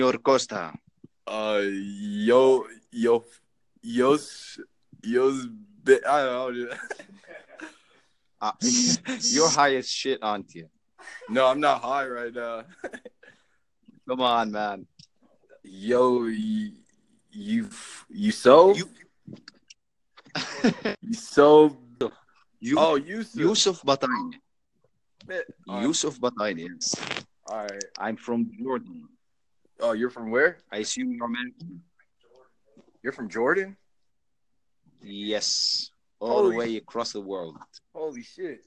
Your Costa. Uh, yo, yo, yo's. Bit, I don't know. Uh, you're high as shit, aren't you? no, I'm not high right now. Come on, man. Yo, you, you, you so, You- you so. You, Oh, Yusuf. Yusuf Bataini. All Yusuf Bataini, yes. right. I'm from Jordan. Oh, you're from where? I assume you're American? You're from Jordan. Yes. All Holy the way across the world. Holy shit.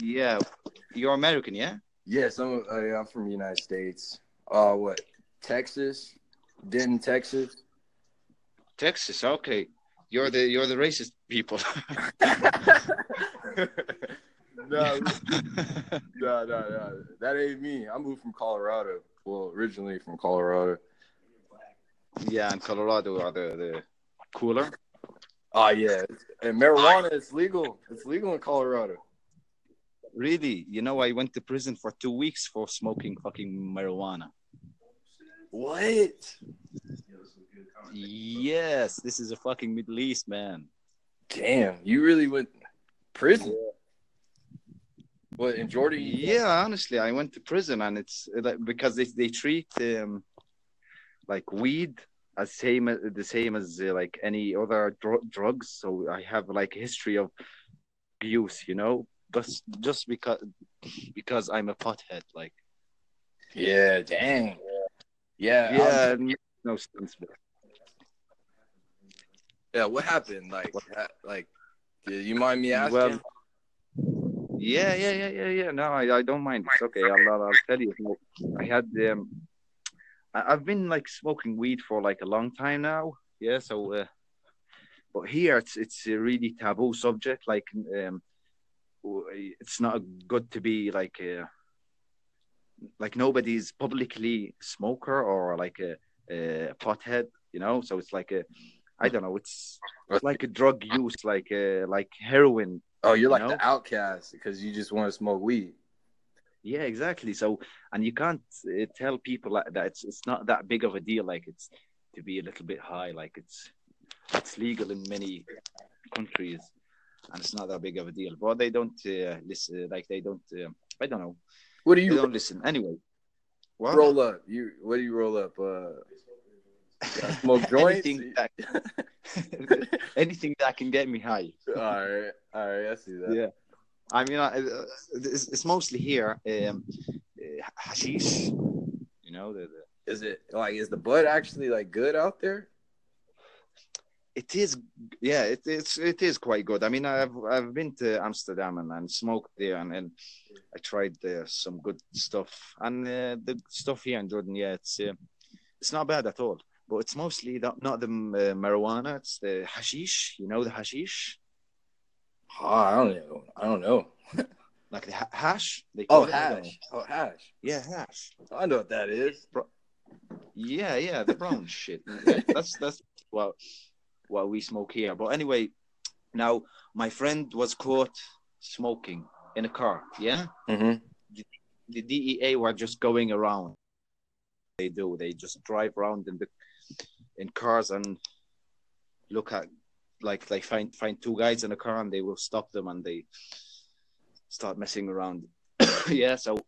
Yeah. You're American, yeah? Yes, I'm. Uh, yeah, I'm from the United States. Uh, what? Texas, Denton, Texas. Texas, okay. You're the you're the racist people. no, no, no, no. That ain't me. I moved from Colorado. Well, originally from Colorado. yeah, and Colorado are the, the cooler. Oh yeah, and marijuana is legal. It's legal in Colorado. Really? You know, I went to prison for two weeks for smoking fucking marijuana. What? Yes, this is a fucking Middle East, man. Damn, you really went prison? What in Jordan? Yeah, honestly, I went to prison, and it's like because they they treat um like weed as same as the same as uh, like any other dr- drugs. So I have like a history of use, you know, just just because because I'm a pothead, like Yeah, dang. Yeah, yeah, I'm- no sense. but- yeah. What happened? Like, ha- like, do you mind me asking? Well, yeah, yeah, yeah, yeah, yeah. No, I, I don't mind. It's okay. I'll, I'll, tell you. I had um, I've been like smoking weed for like a long time now. Yeah, so uh, but here it's it's a really taboo subject. Like um, it's not good to be like uh, like nobody's publicly smoker or like a, a pothead. You know, so it's like a I don't know. It's like a drug use, like uh, like heroin oh, you're you like know? the outcast because you just want to smoke weed. Yeah, exactly. So, and you can't uh, tell people like that it's it's not that big of a deal. Like it's to be a little bit high. Like it's it's legal in many countries, and it's not that big of a deal. But they don't uh, listen. Like they don't. Uh, I don't know. What do They you don't listen anyway. What? roll up? You what do you roll up? Uh, smoke joints. anything that anything that can get me high. all right, all right. I see that. Yeah. I mean, I, uh, it's, it's mostly here. Um, uh, hashish. You know the, the Is it like is the bud actually like good out there? It is, yeah, it, it's it is quite good. I mean, I've I've been to Amsterdam and, and smoked there, and, and I tried uh, some good stuff. And uh, the stuff here in Jordan, yeah, it's uh, it's not bad at all. But it's mostly not, not the uh, marijuana; it's the hashish. You know the hashish, Oh, I don't know. I don't know. like the ha- hash. They Oh, it, I don't hash. Oh, hash. Yeah, hash. I know what that is. Yeah, yeah, the brown shit. Yeah, that's that's what what we smoke here. But anyway, now my friend was caught smoking in a car. Yeah, Mm-hmm. the DEA were just going around. They do. They just drive around in the in cars and look at like they find find two guys in a car and they will stop them and they start messing around. yeah, so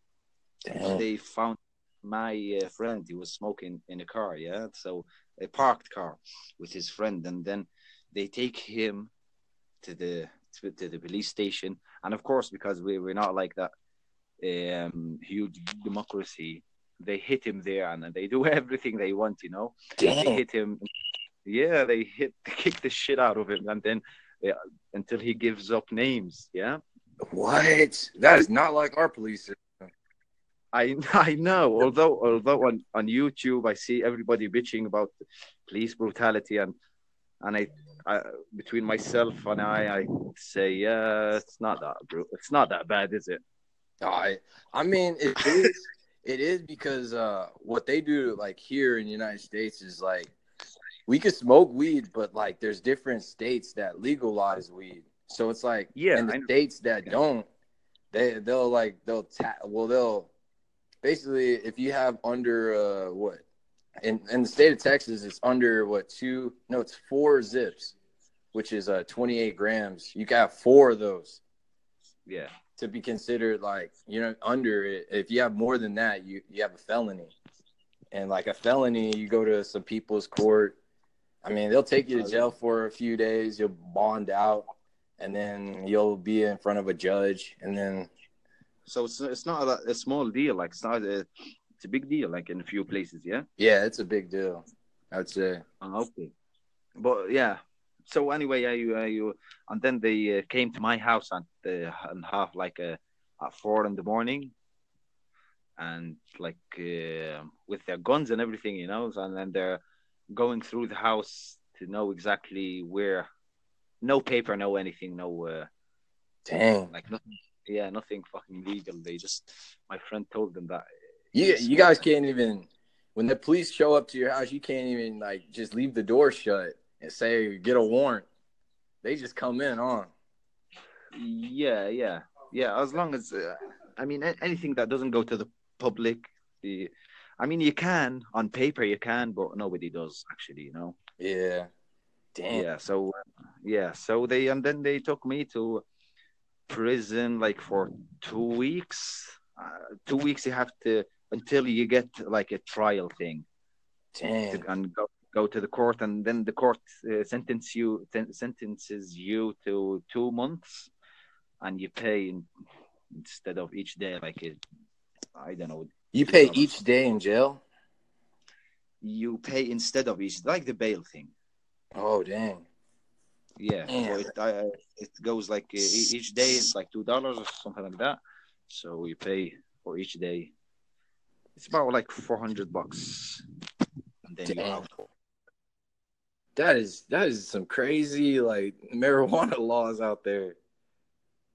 they found my uh, friend. He was smoking in a car yeah? So a parked car with his friend and then they take him to the to, to the police station. And of course because we, we're not like that um huge democracy they hit him there and they do everything they want you know they hit him yeah they hit they kick the shit out of him and then uh, until he gives up names yeah What? That is not like our police. system. I I know. Although although on, on YouTube I see everybody bitching about police brutality and and I, I between myself and I I say yeah it's not that it's not that bad is it? I I mean it is it is because uh what they do like here in the United States is like we can smoke weed, but like there's different states that legalize weed. So it's like Yeah, and the states that don't, they they'll like they'll ta- well they'll basically if you have under uh what in in the state of Texas it's under what two no it's four zips, which is uh 28 grams. You got four of those Yeah. To be considered like you know under it. If you have more than that, you you have a felony. And like a felony, you go to some people's court. I mean, they'll take you to jail for a few days. You'll bond out, and then you'll be in front of a judge, and then So it's it's not a, a small deal. Like it's not a it's a big deal. Like in a few places. Yeah. yeah, it's a big deal. I would say. Oh, okay. But yeah. So anyway, I you, you and then they uh, came to my house at the and half like uh, at four in the morning, and like uh, with their guns and everything, you know, and then they're going through the house to know exactly where. No paper, no anything, no uh, Dang, like nothing. Yeah, nothing fucking legal. They just my friend told them that. you you guys can't even. When the police show up to your house, you can't even like just leave the door shut and say get a warrant. They just come in on. Yeah, yeah, yeah. As long as, uh, I mean, anything that doesn't go to the public, the, I mean, you can on paper, you can, but nobody does actually, you know. Yeah. Damn. Yeah. So, yeah. So they and then they took me to prison like for two weeks. Uh, two weeks you have to until you get like a trial thing Damn. to, and go go to the court, and then the court uh, sentence you sen- sentences you to two months, and you pay in, instead of each day like it. I don't know. You pay each day in jail? You pay instead of each, like the bail thing. Oh dang. Yeah, so it uh, it goes like uh, each day it's like two dollars or something like that. So you pay for each day. It's about like four hundred bucks, and then you're out. That is that is some crazy like marijuana laws out there.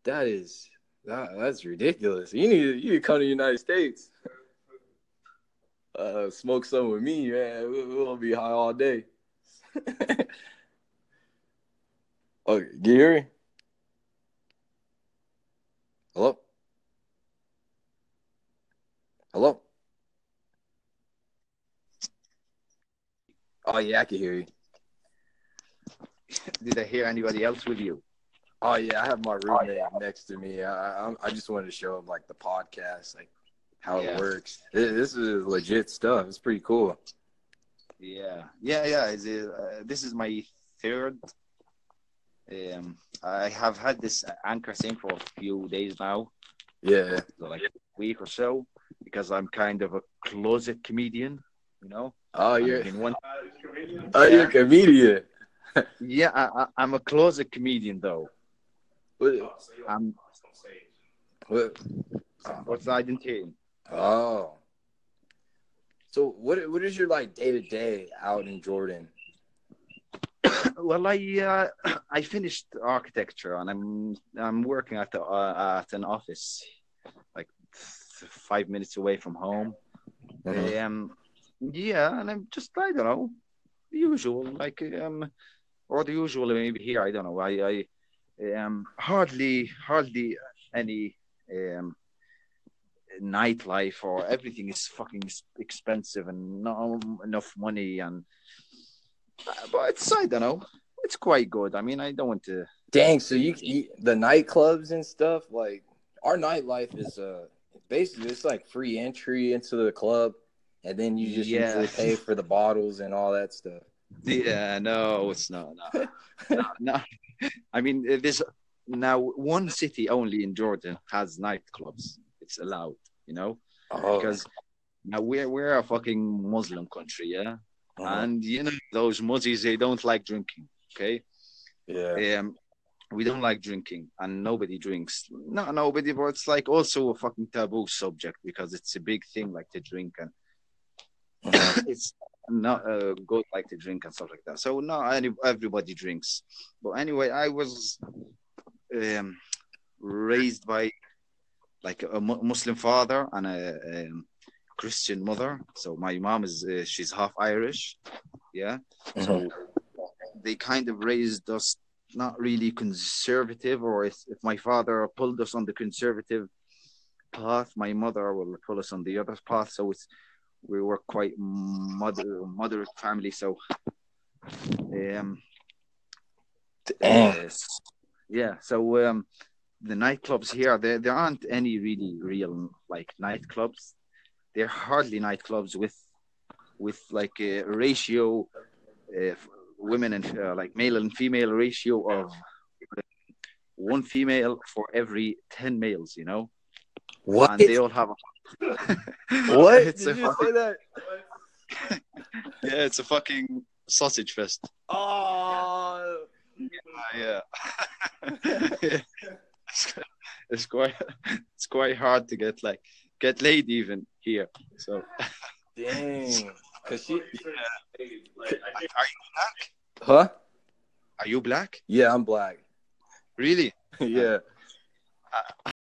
That is that, that's ridiculous. You need you need to come to the United States. Uh, smoke some with me, man. We- We'll be high all day. oh, Gary. Hello. Hello. Oh yeah, I can hear you. Did I hear anybody else with you? Oh yeah, I have my roommate next to me. I, I I just wanted to show him like the podcast, like how Yeah. it works. This is legit stuff. It's pretty cool. Yeah, yeah, yeah. Uh, this is my third. Um, I have had this anchor thing for a few days now, Yeah. so like a week or so, because I'm kind of a closet comedian, you know. Oh, you're in one, oh you're a comedian. Yeah, I, I, I'm a closet comedian though. I'm. what, What's I didn't hear oh. So what what is your like day to day out in Jordan? well, I uh, I finished architecture and I'm I'm working at the uh, at an office, like five minutes away from home. Mhm. Um, yeah, and I'm just I don't know, usual like um, or the usual maybe here I don't know. I I um hardly hardly any um nightlife or everything is fucking expensive and not enough money and but it's I don't know. It's quite good. I mean, I don't want to. Dang, so you, you the nightclubs and stuff like our nightlife is uh basically it's like free entry into the club, and then you just Yeah. usually pay for the bottles and all that stuff. Yeah, no, it's not. No, no, no. I mean, there's now one city only in Jordan has nightclubs. It's allowed, you know, Oh, because now we're we're a fucking Muslim country, yeah, uh-huh. and you know those Muslims they don't like drinking. Okay, yeah, um, we don't like drinking, and nobody drinks. Not nobody, but it's like also a fucking taboo subject because it's a big thing, like to drink, and Uh-huh. it's not uh, good like to drink and stuff like that. So not any, everybody drinks. But anyway, I was um, raised by like a Muslim father and a, um Christian mother. So my mom is uh, she's half Irish, yeah. Mhm. So they kind of raised us not really conservative, or if, if my father pulled us on the conservative path. My mother will pull us on the other path. So it's we were quite mother moderate family. So um, uh, yeah. So um, the nightclubs here, there there aren't any really real like nightclubs. They're hardly nightclubs with with like a ratio, uh, women and uh, like male and female ratio of one female for every ten males. You know, What? and they all have a what? It's Did you fucking- say that? yeah, it's a fucking sausage fest. Oh. yeah. it's, it's quite it's quite hard to get like get laid even here. So Dang. Cause she. are you black? Huh? Are you black? Yeah, I'm black. Really? yeah. Uh,